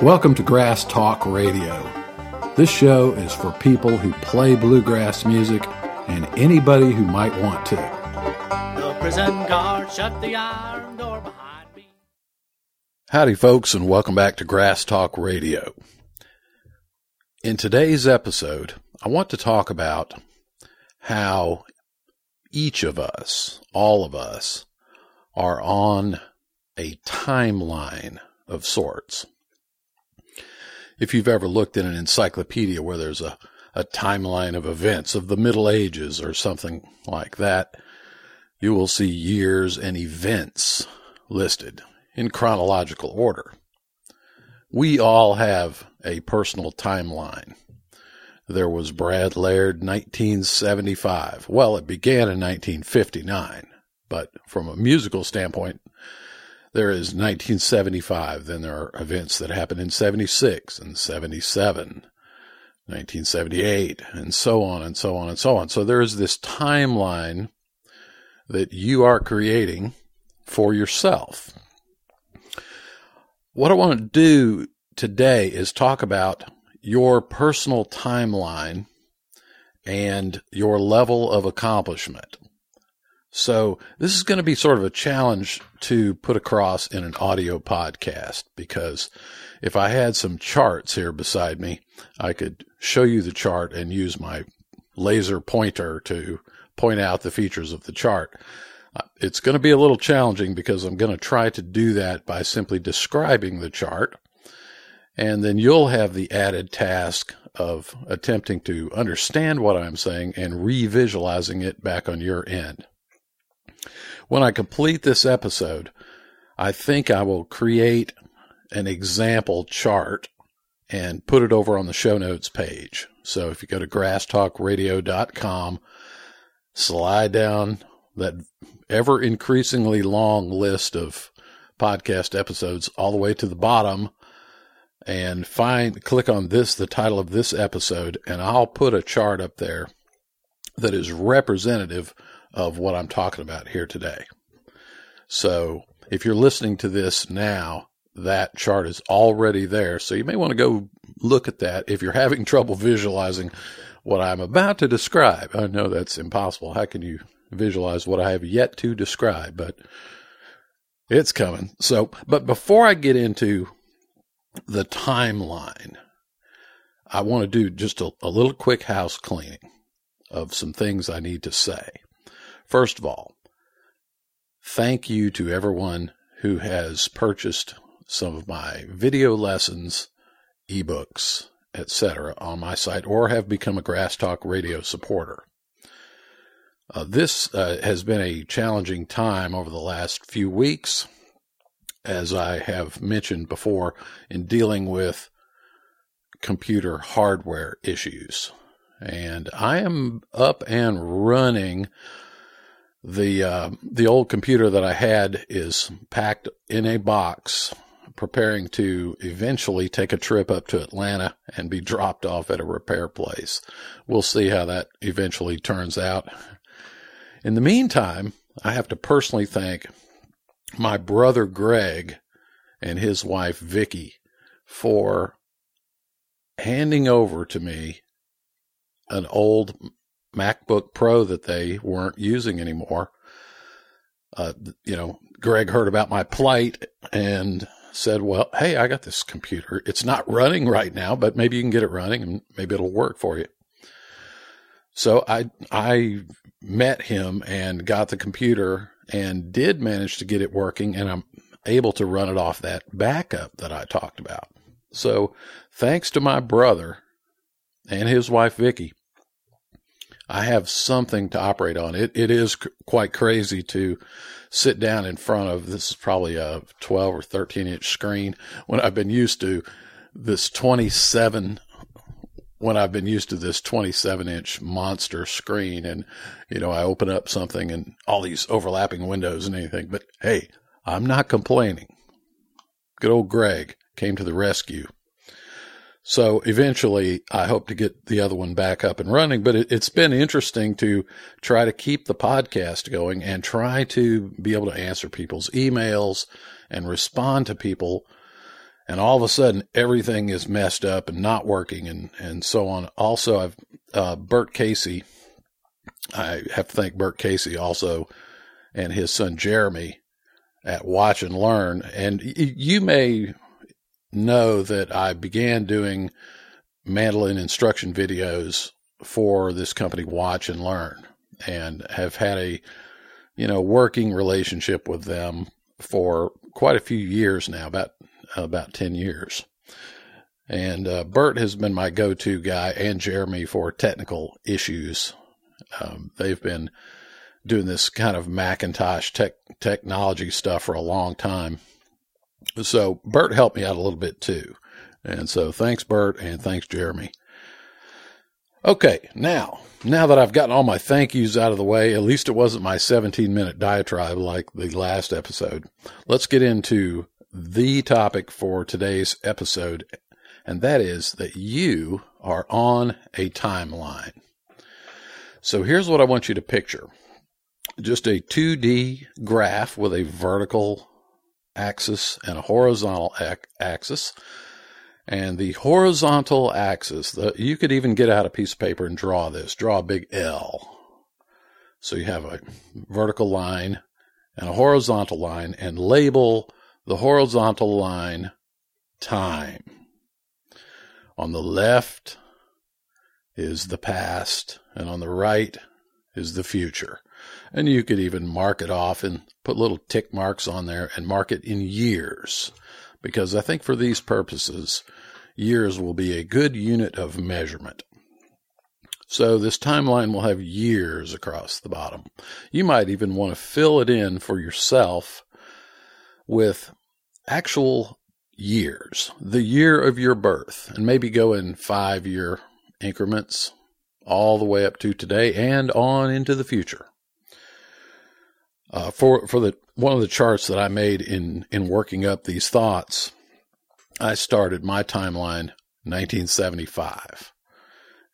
Welcome to Grass Talk Radio. This show is for people who play bluegrass music and anybody who might want to. The prison guard shut the iron door behind me. Howdy, folks, and welcome back to Grass Talk Radio. In today's episode, I want to talk about how each of us, all of us, are on a timeline of sorts if you've ever looked in an encyclopedia where there's a, a timeline of events of the Middle Ages or something like that, you will see years and events listed in chronological order. We all have a personal timeline. There was Brad Laird, 1975. Well, it began in 1959, but from a musical standpoint, there is 1975. Then there are events that happen in 76 and 77, 1978, and so on and so on and so on. So there is this timeline that you are creating for yourself. What I want to do today is talk about your personal timeline and your level of accomplishment. So this is going to be sort of a challenge to put across in an audio podcast because if I had some charts here beside me, I could show you the chart and use my laser pointer to point out the features of the chart. Uh, it's going to be a little challenging because I'm going to try to do that by simply describing the chart. And then you'll have the added task of attempting to understand what I'm saying and revisualizing it back on your end. When I complete this episode, I think I will create an example chart and put it over on the show notes page. So if you go to grasstalkradio.com, slide down that ever increasingly long list of podcast episodes all the way to the bottom and find click on this the title of this episode and I'll put a chart up there that is representative of what I'm talking about here today. So if you're listening to this now, that chart is already there. So you may want to go look at that if you're having trouble visualizing what I'm about to describe. I know that's impossible. How can you visualize what I have yet to describe? But it's coming. So, but before I get into the timeline, I want to do just a, a little quick house cleaning of some things I need to say. First of all, thank you to everyone who has purchased some of my video lessons, ebooks, etc. on my site or have become a Grass Talk Radio supporter. Uh, this uh, has been a challenging time over the last few weeks, as I have mentioned before, in dealing with computer hardware issues. And I am up and running the uh, the old computer that I had is packed in a box, preparing to eventually take a trip up to Atlanta and be dropped off at a repair place. We'll see how that eventually turns out. In the meantime, I have to personally thank my brother Greg and his wife Vicky for handing over to me an old MacBook Pro that they weren't using anymore. Uh, you know, Greg heard about my plight and said, well, hey, I got this computer. It's not running right now, but maybe you can get it running and maybe it'll work for you. So I, I met him and got the computer and did manage to get it working and I'm able to run it off that backup that I talked about. So thanks to my brother and his wife, Vicky, I have something to operate on. It it is c- quite crazy to sit down in front of this is probably a 12 or 13 inch screen when I've been used to this 27 when I've been used to this 27 inch monster screen and you know I open up something and all these overlapping windows and anything but hey I'm not complaining good old Greg came to the rescue So eventually I hope to get the other one back up and running, but it, has been interesting to try to keep the podcast going and try to be able to answer people's emails and respond to people. And all of a sudden everything is messed up and not working and, and so on. Also, I've, uh, Bert Casey, I have to thank Bert Casey also and his son Jeremy at Watch and Learn. And you may know that I began doing mandolin instruction videos for this company, Watch and Learn, and have had a, you know, working relationship with them for quite a few years now, about, about 10 years. And uh, Bert has been my go to guy and Jeremy for technical issues. Um, they've been doing this kind of Macintosh tech, technology stuff for a long time. So Bert helped me out a little bit too. And so thanks, Bert, and thanks, Jeremy. Okay, now, now that I've gotten all my thank yous out of the way, at least it wasn't my 17 minute diatribe like the last episode. Let's get into the topic for today's episode, and that is that you are on a timeline. So here's what I want you to picture just a 2D graph with a vertical axis and a horizontal ac- axis. And the horizontal axis, the, you could even get out a piece of paper and draw this, draw a big L. So you have a vertical line and a horizontal line and label the horizontal line time. On the left is the past and on the right is the future. And you could even mark it off and put little tick marks on there and mark it in years. Because I think for these purposes, years will be a good unit of measurement. So this timeline will have years across the bottom. You might even want to fill it in for yourself with actual years, the year of your birth, and maybe go in five year increments all the way up to today and on into the future. Uh, for for the one of the charts that I made in in working up these thoughts, I started my timeline 1975.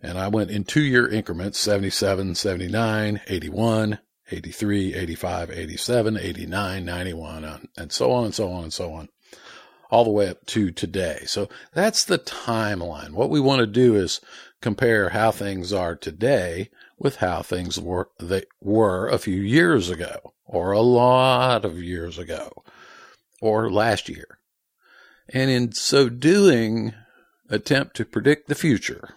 And I went in two year increments 77, 79, 81, 83, 85, 87, 89, 91, uh, and so on and so on and so on, all the way up to today. So that's the timeline. What we want to do is compare how things are today with how things were were a few years ago or a lot of years ago or last year. And in so doing, attempt to predict the future.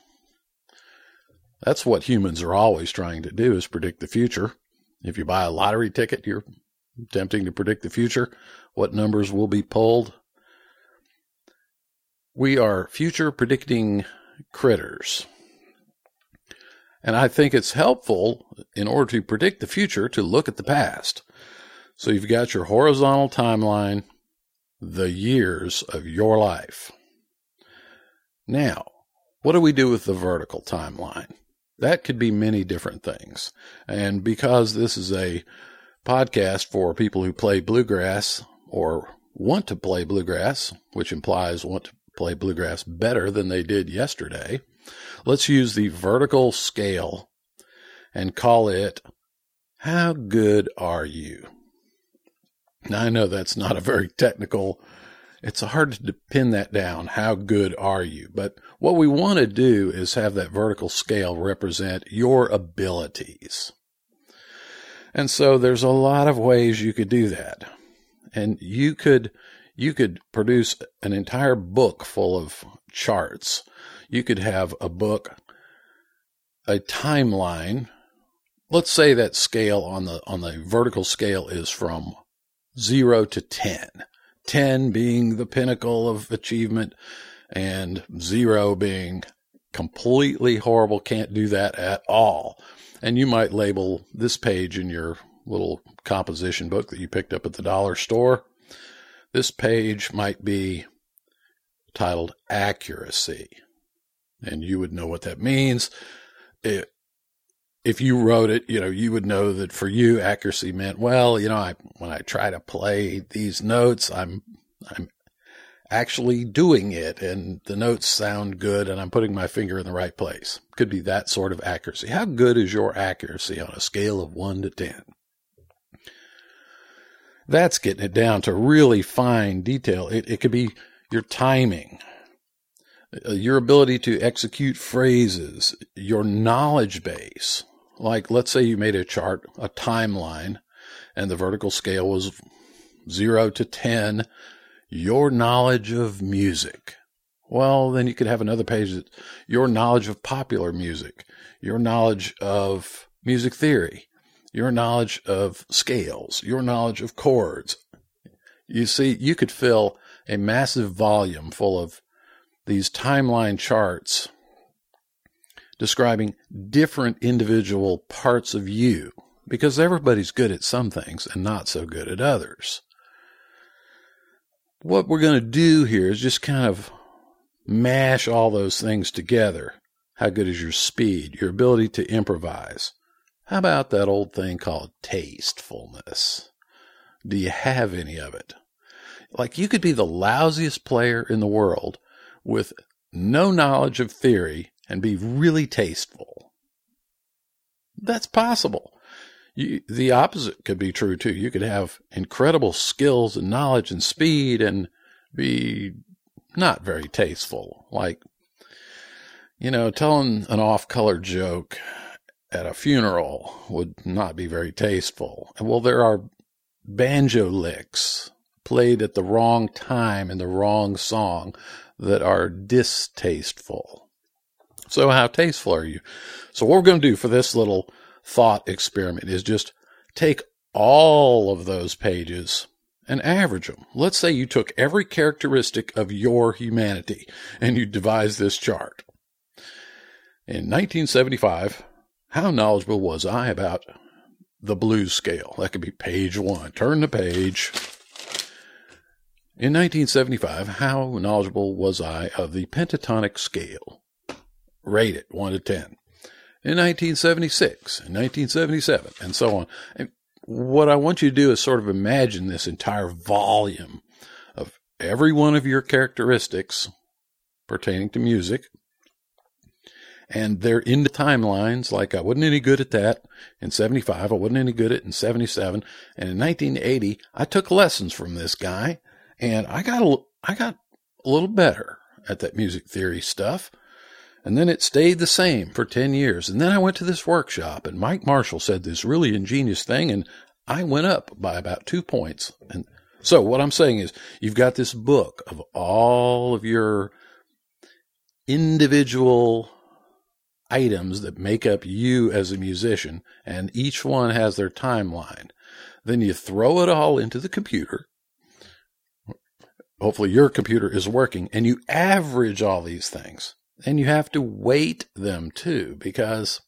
That's what humans are always trying to do is predict the future. If you buy a lottery ticket, you're attempting to predict the future, what numbers will be pulled. We are future predicting critters. And I think it's helpful in order to predict the future to look at the past. So you've got your horizontal timeline, the years of your life. Now, what do we do with the vertical timeline? That could be many different things. And because this is a podcast for people who play bluegrass or want to play bluegrass, which implies want to play bluegrass better than they did yesterday, Let's use the vertical scale and call it How Good Are You? Now, I know that's not a very technical, it's hard to pin that down. How good are you? But what we want to do is have that vertical scale represent your abilities. And so there's a lot of ways you could do that. And you could, you could produce an entire book full of charts you could have a book, a timeline. Let's say that scale on the on the vertical scale is from zero to ten. Ten being the pinnacle of achievement, and zero being completely horrible, can't do that at all. And you might label this page in your little composition book that you picked up at the dollar store. This page might be titled Accuracy and you would know what that means. It, if you wrote it, you know, you would know that for you, accuracy meant, well, you know, I, when I try to play these notes, I'm, I'm actually doing it and the notes sound good and I'm putting my finger in the right place. Could be that sort of accuracy. How good is your accuracy on a scale of 1 to 10? That's getting it down to really fine detail. It, it could be your timing, uh, your ability to execute phrases, your knowledge base. Like, let's say you made a chart, a timeline, and the vertical scale was 0 to 10 your knowledge of music. Well, then you could have another page that your knowledge of popular music, your knowledge of music theory, your knowledge of scales, your knowledge of chords. You see, you could fill a massive volume full of these timeline charts describing different individual parts of you because everybody's good at some things and not so good at others what we're going to do here is just kind of mash all those things together. How good is your speed, your ability to improvise? How about that old thing called tastefulness? Do you have any of it? Like you could be the lousiest player in the world with no knowledge of theory and be really tasteful. That's possible. You, the opposite could be true too. You could have incredible skills and knowledge and speed and be not very tasteful. Like, you know, telling an off color joke at a funeral would not be very tasteful. Well, there are banjo licks played at the wrong time in the wrong song that are distasteful. So, how tasteful are you? So, what we're going to do for this little thought experiment is just take all of those pages and average them. Let's say you took every characteristic of your humanity and you devised this chart. In 1975, how knowledgeable was I about the blues scale? That could be page one. Turn the page. In 1975, how knowledgeable was I of the pentatonic scale? Rate it 1 to 10 in 1976, in 1977, and so on. And what I want you to do is sort of imagine this entire volume of every one of your characteristics pertaining to music. And they're in the timelines. Like I wasn't any good at that in 75. I wasn't any good at in 77. And in 1980, I took lessons from this guy and I got a, I got a little better at that music theory stuff. And then it stayed the same for 10 years. And then I went to this workshop and Mike Marshall said this really ingenious thing and I went up by about two points. And so what I'm saying is you've got this book of all of your individual items that make up you as a musician and each one has their timeline. Then you throw it all into the computer. Hopefully your computer is working and you average all these things. And you have to weight them too, because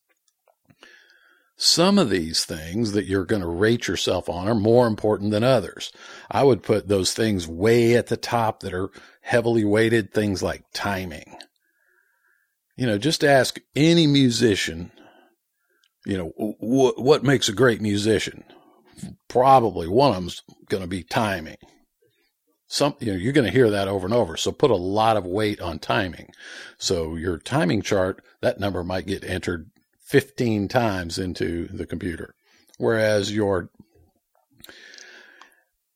some of these things that you're going to rate yourself on are more important than others. I would put those things way at the top that are heavily weighted, things like timing. You know, just ask any musician, you know, what, what makes a great musician? Probably one of them's going to be timing some you know you're going to hear that over and over. So put a lot of weight on timing. So your timing chart that number might get entered 15 times into the computer. Whereas your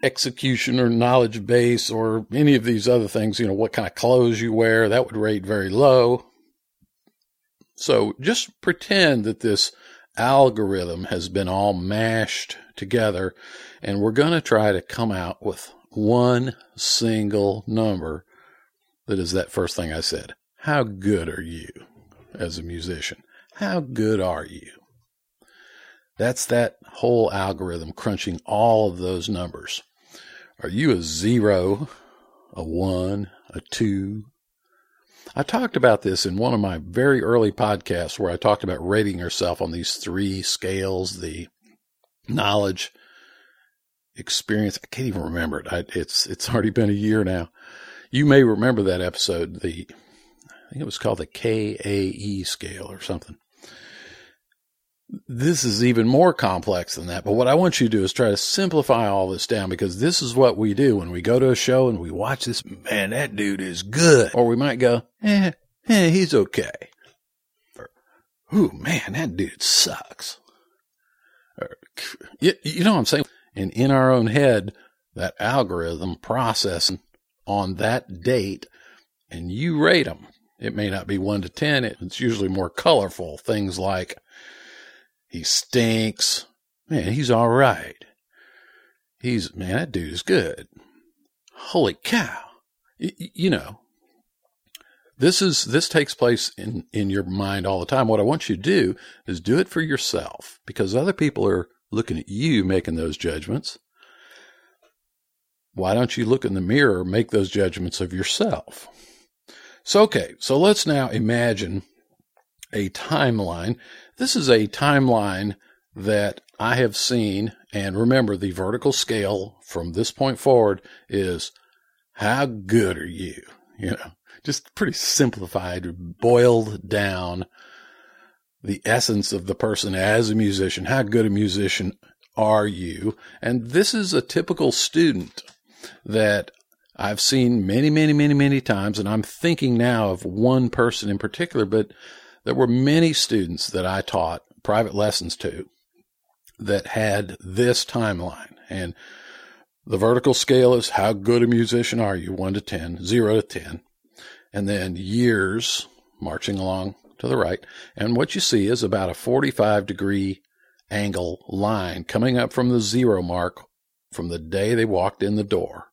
execution or knowledge base or any of these other things you know what kind of clothes you wear that would rate very low. So just pretend that this algorithm has been all mashed together and we're going to try to come out with one single number that is that first thing I said. How good are you as a musician? How good are you? That's that whole algorithm crunching all of those numbers. Are you a zero, a one, a two? I talked about this in one of my very early podcasts where I talked about rating yourself on these three scales the knowledge, experience. I can't even remember it. I, it's it's already been a year now. You may remember that episode. The I think it was called the KAE scale or something. this is even more complex than that. But what I want you to do is try to simplify all this down because this is what we do when we go to a show and we watch this. Man, that dude is good. Or we might go, eh, eh he's okay. Or, ooh, man, that dude sucks. Or, you, you know what I'm saying? And in our own head, that algorithm processing on that date and you rate them. It may not be one to 10. It's usually more colorful. Things like, he stinks. Man, he's all right. He's, man, that dude is good. Holy cow. You know, this is, this takes place in, in your mind all the time. What I want you to do is do it for yourself because other people are looking at you making those judgments. Why don't you look in the mirror, make those judgments of yourself? So, okay. So let's now imagine a timeline this is a timeline that I have seen. And remember, the vertical scale from this point forward is how good are you? You know, just pretty simplified, boiled down the essence of the person as a musician. How good a musician are you? And this is a typical student that I've seen many, many, many, many times. And I'm thinking now of one person in particular, but there were many students that I taught private lessons to that had this timeline. And the vertical scale is how good a musician are you? One to 10, zero to 10. And then years marching along to the right. And what you see is about a 45 degree angle line coming up from the zero mark from the day they walked in the door.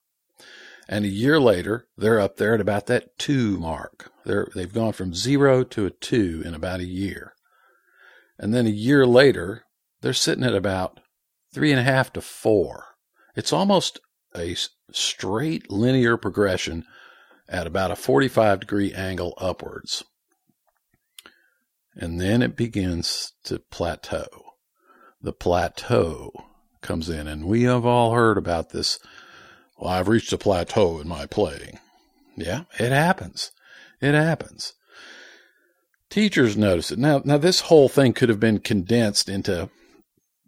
And a year later, they're up there at about that two mark. They're, they've gone from zero to a two in about a year. And then a year later, they're sitting at about three and a half to four. It's almost a straight linear progression at about a 45 degree angle upwards. And then it begins to plateau. The plateau comes in, and we have all heard about this well, I've reached a plateau in my playing. Yeah, it happens. It happens. Teachers notice it. Now, now this whole thing could have been condensed into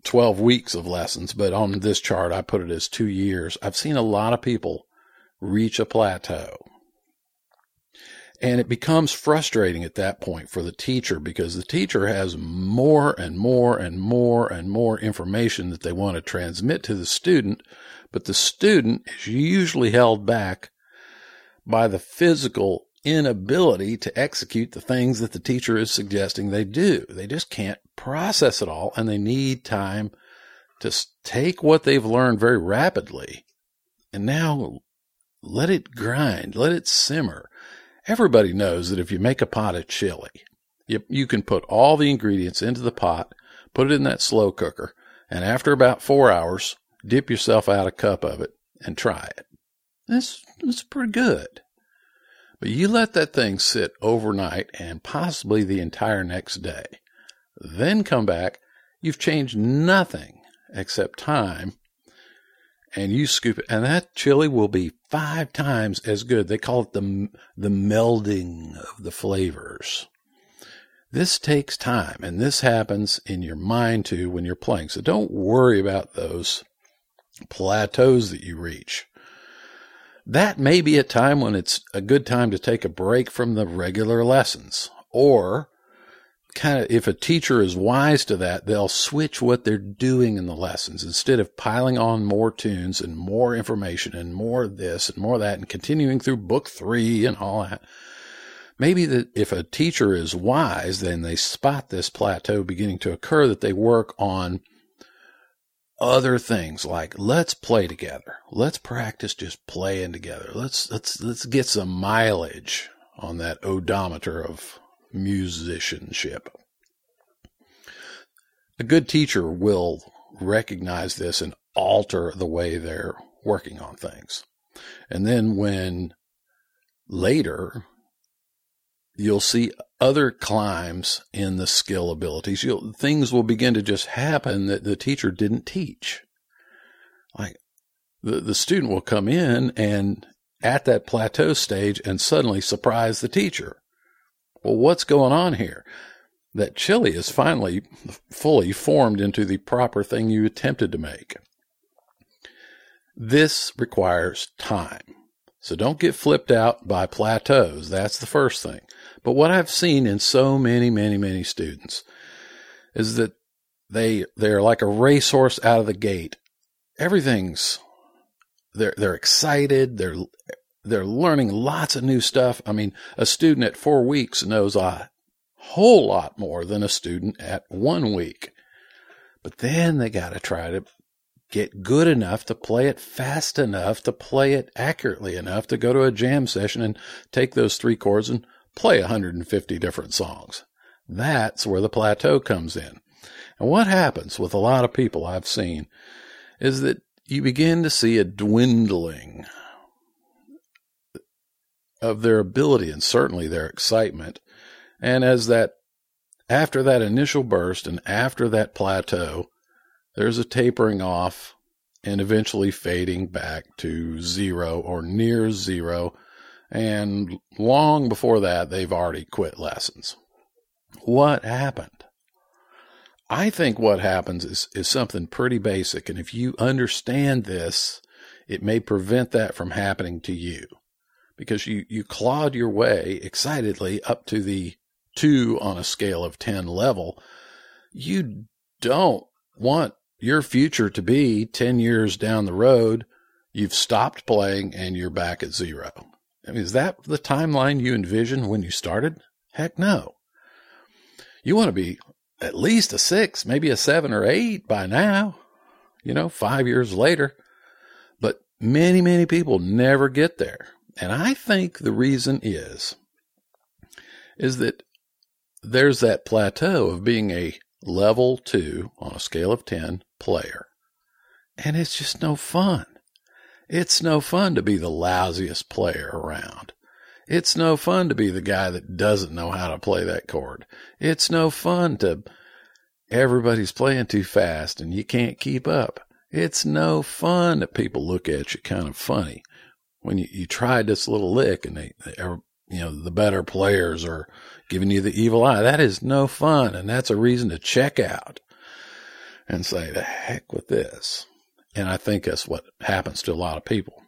12 weeks of lessons, but on this chart, I put it as two years. I've seen a lot of people reach a plateau. And it becomes frustrating at that point for the teacher because the teacher has more and more and more and more information that they want to transmit to the student but the student is usually held back by the physical inability to execute the things that the teacher is suggesting they do. They just can't process it all and they need time to take what they've learned very rapidly and now let it grind, let it simmer. Everybody knows that if you make a pot of chili, you, you can put all the ingredients into the pot, put it in that slow cooker, and after about four hours, dip yourself out a cup of it and try it. That's, that's pretty good. But you let that thing sit overnight and possibly the entire next day. Then come back. You've changed nothing except time. And you scoop it, and that chili will be five times as good. They call it the, the melding of the flavors. This takes time, and this happens in your mind too when you're playing. So don't worry about those plateaus that you reach. That may be a time when it's a good time to take a break from the regular lessons. Or, kind of, if a teacher is wise to that, they'll switch what they're doing in the lessons. Instead of piling on more tunes and more information and more this and more that and continuing through book three and all that. Maybe that if a teacher is wise, then they spot this plateau beginning to occur that they work on other things like let's play together. Let's practice just playing together. Let's let's let's get some mileage on that odometer of musicianship. A good teacher will recognize this and alter the way they're working on things. And then when later you'll see other climbs in the skill abilities. You'll, things will begin to just happen that the teacher didn't teach. Like the, the student will come in and at that plateau stage and suddenly surprise the teacher. Well, what's going on here? that chili is finally fully formed into the proper thing you attempted to make. This requires time. So don't get flipped out by plateaus. That's the first thing. But what I've seen in so many, many, many students is that they, they're like a racehorse out of the gate. Everything's, they're, they're excited. They're, they're learning lots of new stuff. I mean, a student at four weeks knows a whole lot more than a student at one week. But then they got to try to get good enough to play it fast enough to play it accurately enough to go to a jam session and take those three chords and play 150 different songs. That's where the plateau comes in. And what happens with a lot of people I've seen is that you begin to see a dwindling of their ability and certainly their excitement. And as that, after that initial burst and after that plateau, there's a tapering off and eventually fading back to zero or near zero. And long before that, they've already quit lessons. What happened? I think what happens is, is something pretty basic. And if you understand this, it may prevent that from happening to you because you, you clawed your way excitedly up to the two on a scale of 10 level. You don't want your future to be 10 years down the road, you've stopped playing and you're back at zero. I mean, is that the timeline you envisioned when you started? Heck no. You want to be at least a six, maybe a seven or eight by now, you know, five years later. But many, many people never get there. And I think the reason is, is that there's that plateau of being a level two on a scale of 10 player. And it's just no fun. It's no fun to be the lousiest player around. It's no fun to be the guy that doesn't know how to play that chord. It's no fun to everybody's playing too fast and you can't keep up. It's no fun that people look at you kind of funny when you, you tried this little lick and they, they are, you know, the better players are giving you the evil eye. That is no fun. And that's a reason to check out and say, the heck with this. And I think that's what happens to a lot of people.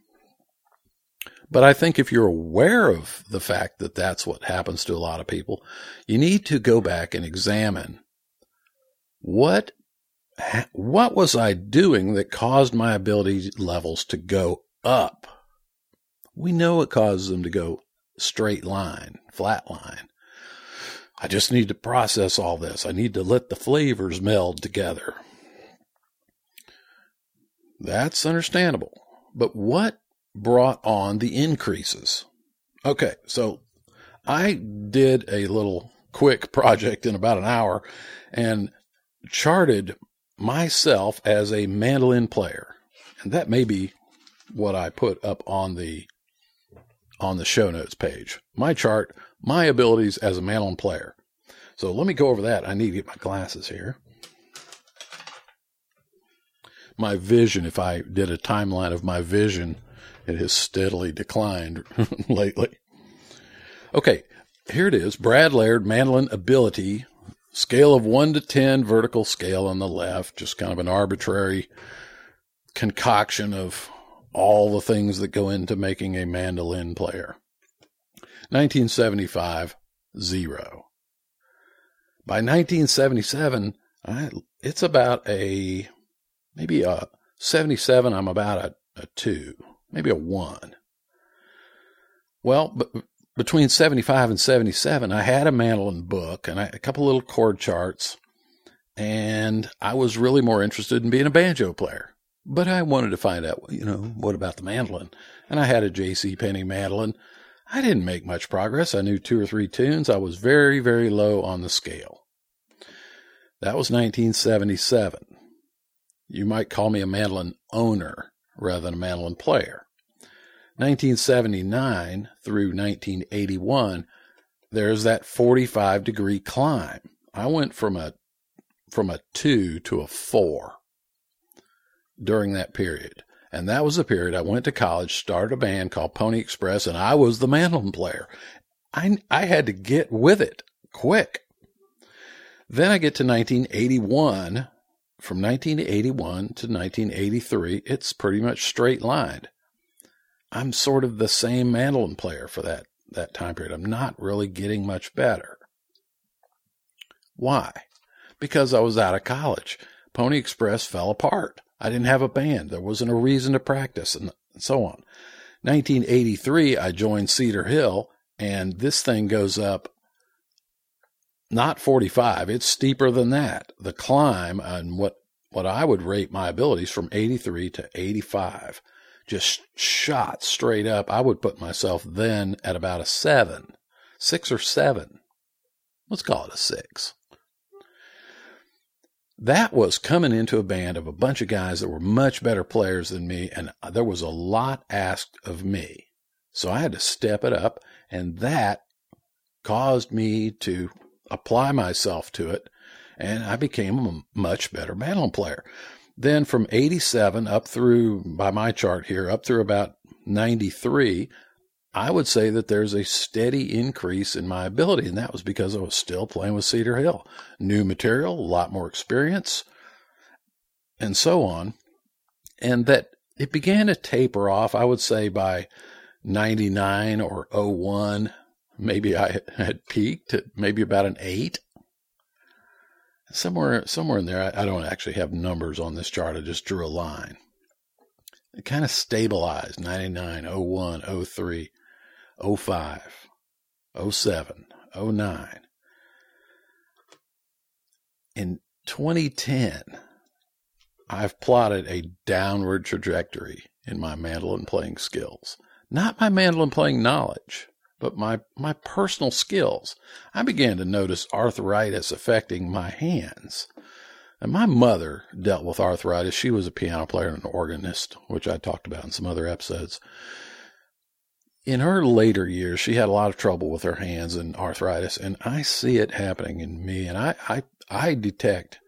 But I think if you're aware of the fact that that's what happens to a lot of people, you need to go back and examine what what was I doing that caused my ability levels to go up? We know it causes them to go straight line, flat line. I just need to process all this. I need to let the flavors meld together. That's understandable. But what brought on the increases? Okay, so I did a little quick project in about an hour and charted myself as a mandolin player. And that may be what I put up on the on the show notes page. My chart, my abilities as a mandolin player. So let me go over that. I need to get my glasses here my vision, if I did a timeline of my vision, it has steadily declined lately. Okay, here it is. Brad Laird, mandolin ability, scale of 1 to 10, vertical scale on the left, just kind of an arbitrary concoction of all the things that go into making a mandolin player. 1975, zero. By 1977, I, it's about a maybe a 77, I'm about a, a two, maybe a one. Well, between 75 and 77, I had a mandolin book and I, a couple little chord charts, and I was really more interested in being a banjo player. But I wanted to find out, you know, what about the mandolin? And I had a J.C. Penney mandolin. I didn't make much progress. I knew two or three tunes. I was very, very low on the scale. That was 1977. You might call me a mandolin owner rather than a mandolin player. 1979 through 1981, there's that 45 degree climb. I went from a from a 2 to a 4 during that period. And that was the period I went to college, started a band called Pony Express, and I was the mandolin player. I, I had to get with it quick. Then I get to 1981. From 1981 to 1983, it's pretty much straight lined. I'm sort of the same mandolin player for that, that time period. I'm not really getting much better. Why? Because I was out of college. Pony Express fell apart. I didn't have a band. There wasn't a reason to practice and so on. 1983, I joined Cedar Hill and this thing goes up not 45. It's steeper than that. The climb on what, what I would rate my abilities from 83 to 85 just shot straight up. I would put myself then at about a seven, six or seven. Let's call it a six. That was coming into a band of a bunch of guys that were much better players than me, and there was a lot asked of me. So I had to step it up, and that caused me to apply myself to it, and I became a much better mandolin player. Then from 87 up through, by my chart here, up through about 93, I would say that there's a steady increase in my ability, and that was because I was still playing with Cedar Hill. New material, a lot more experience, and so on. And that it began to taper off, I would say, by 99 or 01. Maybe I had peaked at maybe about an 8 somewhere somewhere in there I, don't actually have numbers on this chart i just drew a line it kind of stabilized 99 01 03 05 07 09 in 2010 i've plotted a downward trajectory in my mandolin playing skills not my mandolin playing knowledge but my, my personal skills. I began to notice arthritis affecting my hands. And my mother dealt with arthritis. She was a piano player and an organist, which I talked about in some other episodes. In her later years, she had a lot of trouble with her hands and arthritis, and I see it happening in me, and I, I, I detect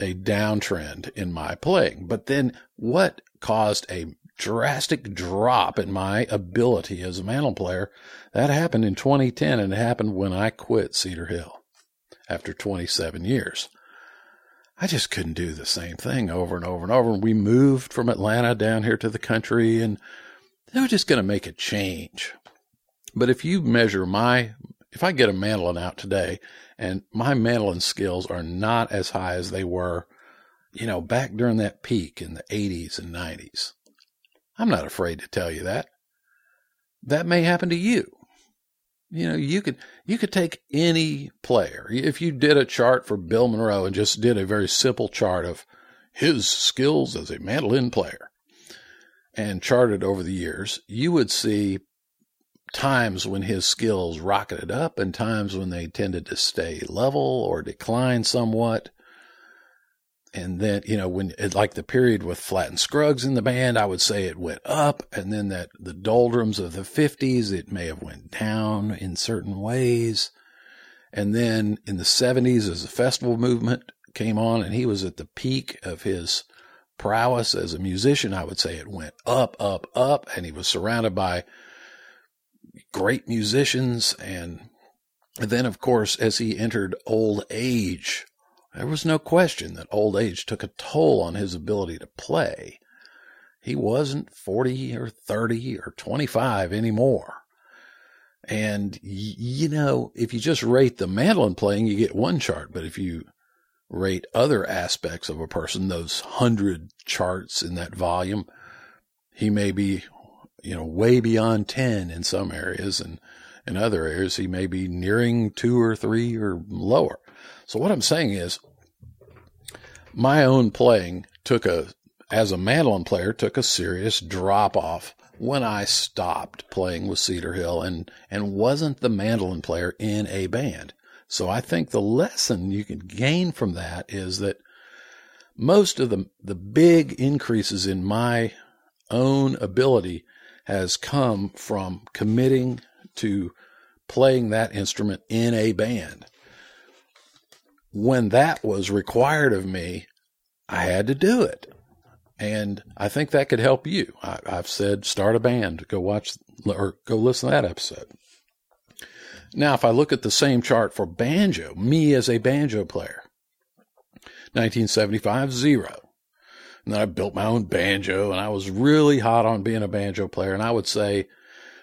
a downtrend in my playing. But then what caused a drastic drop in my ability as a mandolin player. That happened in 2010 and it happened when I quit Cedar Hill after 27 years. I just couldn't do the same thing over and over and over. And we moved from Atlanta down here to the country and they were just going to make a change. But if you measure my, if I get a mandolin out today and my mandolin skills are not as high as they were, you know, back during that peak in the 80s and 90s, I'm not afraid to tell you that. That may happen to you. You know, you could you could take any player. If you did a chart for Bill Monroe and just did a very simple chart of his skills as a mandolin player and charted over the years, you would see times when his skills rocketed up and times when they tended to stay level or decline somewhat. And then you know when it, like the period with Flatt and Scruggs in the band, I would say it went up, and then that the doldrums of the '50s, it may have went down in certain ways, and then in the '70s, as the festival movement came on, and he was at the peak of his prowess as a musician, I would say it went up, up, up, and he was surrounded by great musicians, and then of course as he entered old age there was no question that old age took a toll on his ability to play. He wasn't 40 or 30 or 25 anymore. And, you know, if you just rate the mandolin playing, you get one chart. But if you rate other aspects of a person, those hundred charts in that volume, he may be, you know, way beyond 10 in some areas. And in other areas, he may be nearing two or three or lower. So what I'm saying is my own playing took a, as a mandolin player, took a serious drop off when I stopped playing with Cedar Hill and, and wasn't the mandolin player in a band. So I think the lesson you can gain from that is that most of the, the big increases in my own ability has come from committing to playing that instrument in a band when that was required of me, I had to do it. And I think that could help you. I, have said start a band, go watch or go listen to that episode. Now, if I look at the same chart for banjo, me as a banjo player, 1975, zero. And then I built my own banjo and I was really hot on being a banjo player. And I would say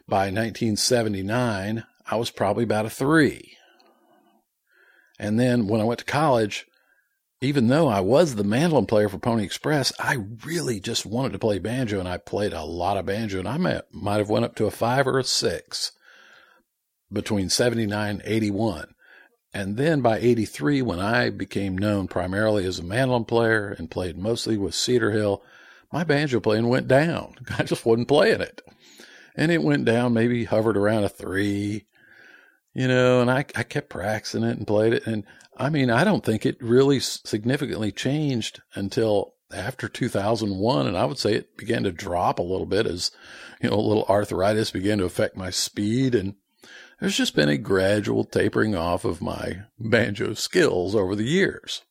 by 1979, I was probably about a three. And then when I went to college, even though I was the mandolin player for Pony Express, I really just wanted to play banjo and I played a lot of banjo and I might, might have went up to a five or a six between 79 and 81. And then by 83, when I became known primarily as a mandolin player and played mostly with Cedar Hill, my banjo playing went down. I just wasn't playing it. And it went down, maybe hovered around a three, you know, and I, I kept practicing it and played it. And I mean, I don't think it really significantly changed until after 2001. And I would say it began to drop a little bit as, you know, a little arthritis began to affect my speed and there's just been a gradual tapering off of my banjo skills over the years.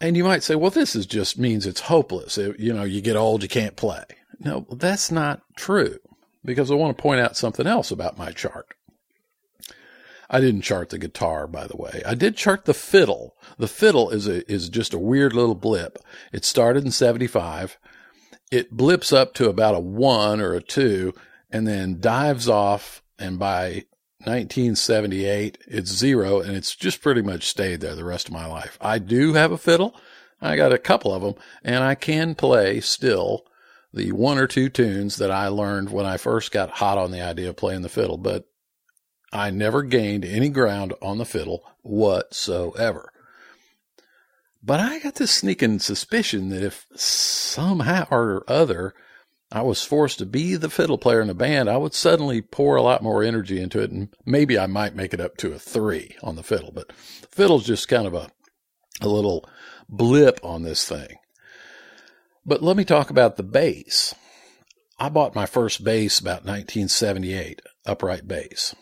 And you might say, well, this is just means it's hopeless. It, you know, you get old, you can't play. No, that's not true because I want to point out something else about my chart. I didn't chart the guitar, by the way. I did chart the fiddle. The fiddle is a, is just a weird little blip. It started in 75. It blips up to about a one or a two and then dives off and by 1978, it's zero, and it's just pretty much stayed there the rest of my life. I do have a fiddle. I got a couple of them, and I can play still the one or two tunes that I learned when I first got hot on the idea of playing the fiddle, but I never gained any ground on the fiddle whatsoever. But I got this sneaking suspicion that if somehow or other I was forced to be the fiddle player in the band, I would suddenly pour a lot more energy into it, and maybe I might make it up to a three on the fiddle. But the fiddle's just kind of a a little blip on this thing. But let me talk about the bass. I bought my first bass about 1978, upright bass.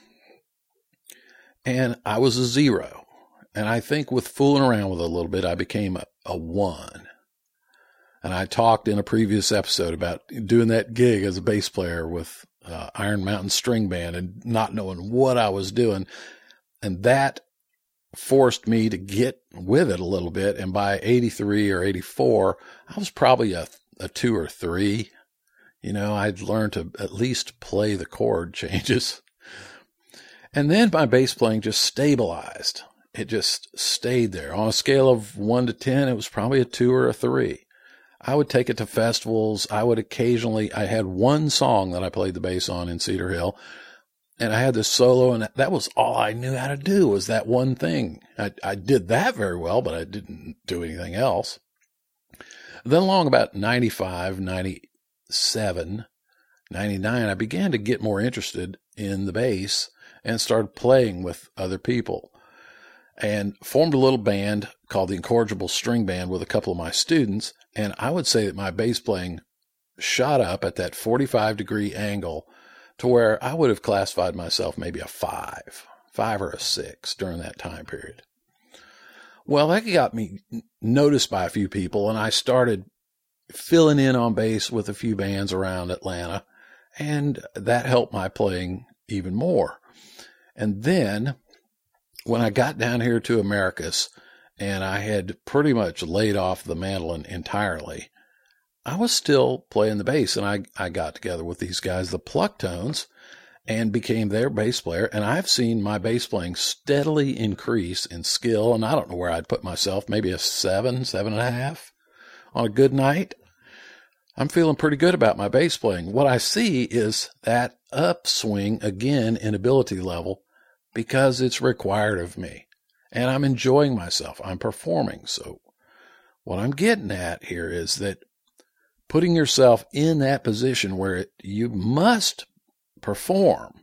And I was a zero. And I think with fooling around with it a little bit, I became a, a one. And I talked in a previous episode about doing that gig as a bass player with uh, Iron Mountain String Band and not knowing what I was doing. And that forced me to get with it a little bit. And by 83 or 84, I was probably a, a two or three. You know, I'd learned to at least play the chord changes. And then my bass playing just stabilized. It just stayed there. On a scale of one to 10, it was probably a two or a three. I would take it to festivals. I would occasionally, I had one song that I played the bass on in Cedar Hill and I had this solo and that was all I knew how to do was that one thing. I, I did that very well, but I didn't do anything else. Then along about 95, 97, 99, I began to get more interested in the bass and started playing with other people and formed a little band called the Incorrigible String Band with a couple of my students. And I would say that my bass playing shot up at that 45 degree angle to where I would have classified myself maybe a five, five or a six during that time period. Well, that got me noticed by a few people, and I started filling in on bass with a few bands around Atlanta, and that helped my playing even more. And then when I got down here to Americus and I had pretty much laid off the mandolin entirely, I was still playing the bass and I, I got together with these guys, the Plucktones, and became their bass player. And I've seen my bass playing steadily increase in skill. And I don't know where I'd put myself, maybe a seven, seven and a half on a good night. I'm feeling pretty good about my bass playing. What I see is that upswing again in ability level because it's required of me and I'm enjoying myself. I'm performing. So what I'm getting at here is that putting yourself in that position where it, you must perform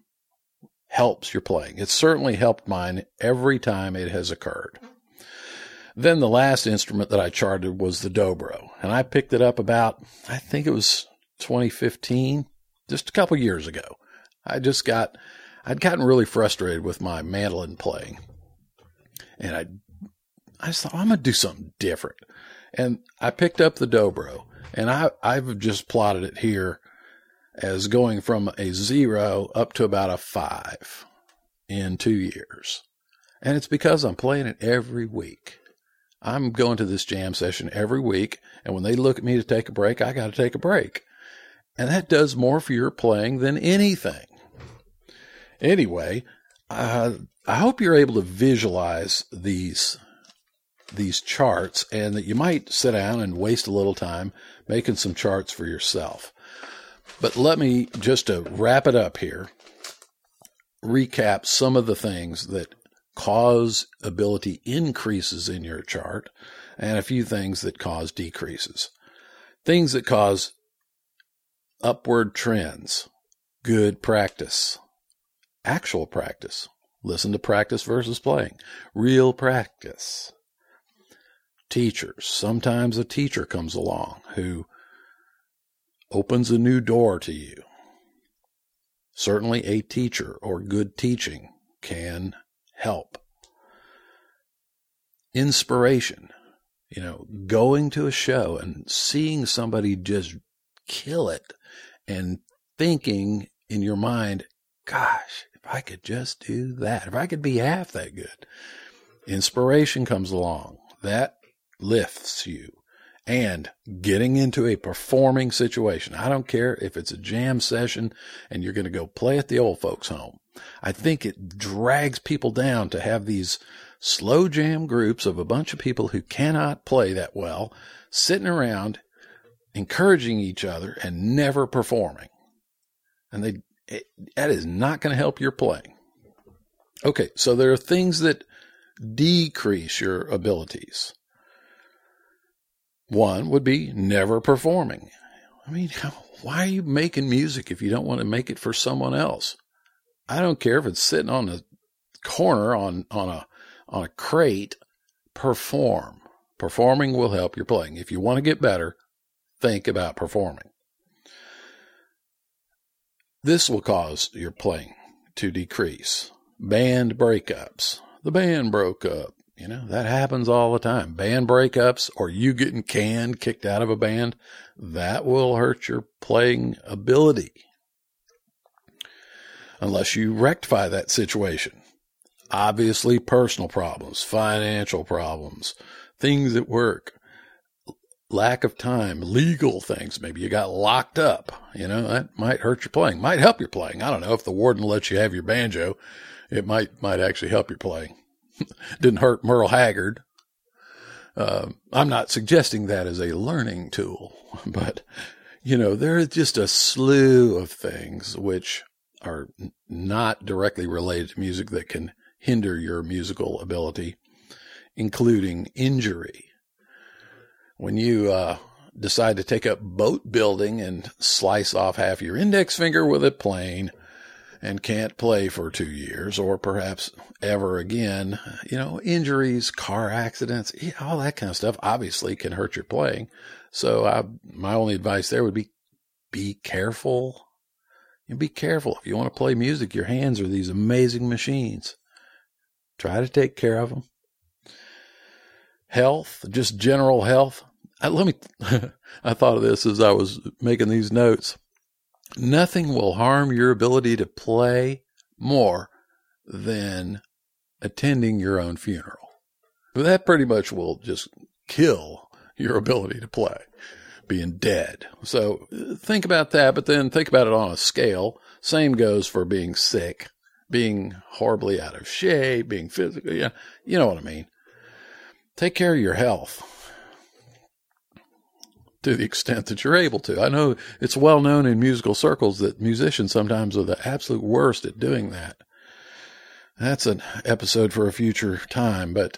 helps your playing. It's certainly helped mine every time it has occurred. Then the last instrument that I charted was the dobro, and I picked it up about, I think it was 2015, just a couple years ago. I just got I'd gotten really frustrated with my mandolin playing. And I, I just thought, I'm going to do something different. And I picked up the dobro and I, I've just plotted it here as going from a zero up to about a five. in two years. And it's because I'm playing it every week. I'm going to this jam session every week. And when they look at me to take a break, I got to take a break. And that does more for your playing than anything. Anyway, uh, I hope you're able to visualize these these charts and that you might sit down and waste a little time making some charts for yourself. But let me just to wrap it up here, recap some of the things that cause ability increases in your chart and a few things that cause decreases. Things that cause upward trends, good practice, actual practice. Listen to practice versus playing, real practice. Teachers. Sometimes a teacher comes along who opens a new door to you. Certainly, a teacher or good teaching can help. Inspiration, you know, going to a show and seeing somebody just kill it and thinking in your mind, gosh, if I could just do that, if I could be half that good, inspiration comes along. That lifts you and getting into a performing situation. I don't care if it's a jam session and you're going to go play at the old folks home. I think it drags people down to have these slow jam groups of a bunch of people who cannot play that well sitting around encouraging each other and never performing. And they, it, that is not going to help your playing. Okay. So there are things that decrease your abilities. One would be never performing. I mean, why are you making music if you don't want to make it for someone else? I don't care if it's sitting on the corner on, on a, on a crate. Perform. Performing will help your playing. If you want to get better, think about performing. This will cause your playing to decrease. Band breakups. The band broke up. You know, that happens all the time. Band breakups or you getting canned, kicked out of a band, that will hurt your playing ability. Unless you rectify that situation. Obviously, personal problems, financial problems, things at work, lack of time, legal things. Maybe you got locked up. You know, that might hurt your playing, might help your playing. I don't know if the warden lets you have your banjo, it might, might actually help your playing. didn't hurt Merle Haggard. Uh, I'm not suggesting that as a learning tool, but you know, there is just a slew of things which are not directly related to music that can hinder your musical ability, including injury. When you uh, decide to take up boat building and slice off half your index finger with a plane, and can't play for two years or perhaps ever again. You know, injuries, car accidents, all that kind of stuff obviously can hurt your playing. So I, my only advice there would be be careful. And be careful. If you want to play music, your hands are these amazing machines. Try to take care of them. Health, just general health. I, let me, I thought of this as I was making these notes. Nothing will harm your ability to play more than attending your own funeral. That pretty much will just kill your ability to play, being dead. So think about that, but then think about it on a scale. Same goes for being sick, being horribly out of shape, being physically, you know what I mean. Take care of your health to the extent that you're able to. I know it's well known in musical circles that musicians sometimes are the absolute worst at doing that. That's an episode for a future time, but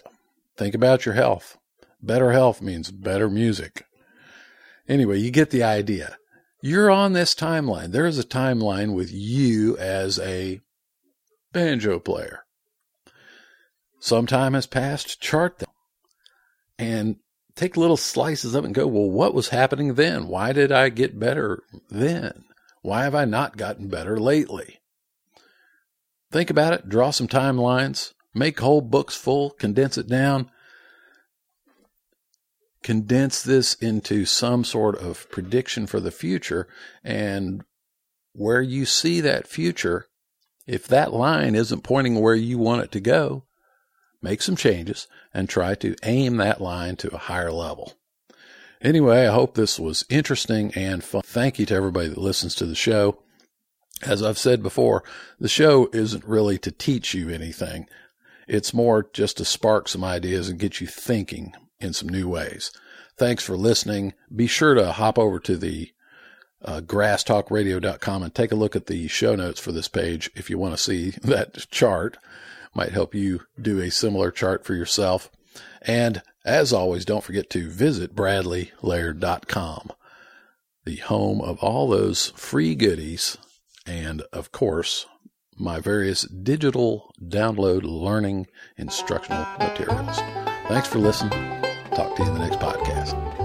think about your health. Better health means better music. Anyway, you get the idea. You're on this timeline. There is a timeline with you as a banjo player. Some time has passed, chart them. And take little slices of it and go, well, what was happening then? Why did I get better then? Why have I not gotten better lately? Think about it, draw some timelines, make whole books full, condense it down, condense this into some sort of prediction for the future. And where you see that future, If that line isn't pointing where you want it to go, make some changes and try to aim that line to a higher level. Anyway, I hope this was interesting and fun. Thank you to everybody that listens to the show. As I've said before, the show isn't really to teach you anything. It's more just to spark some ideas and get you thinking in some new ways. Thanks for listening. Be sure to hop over to the uh, grasstalkradio.com and take a look at the show notes for this page if you want to see that chart. Might help you do a similar chart for yourself. And as always, don't forget to visit bradleylaird.com, the home of all those free goodies and, of course, my various digital download learning instructional materials. Thanks for listening. Talk to you in the next podcast.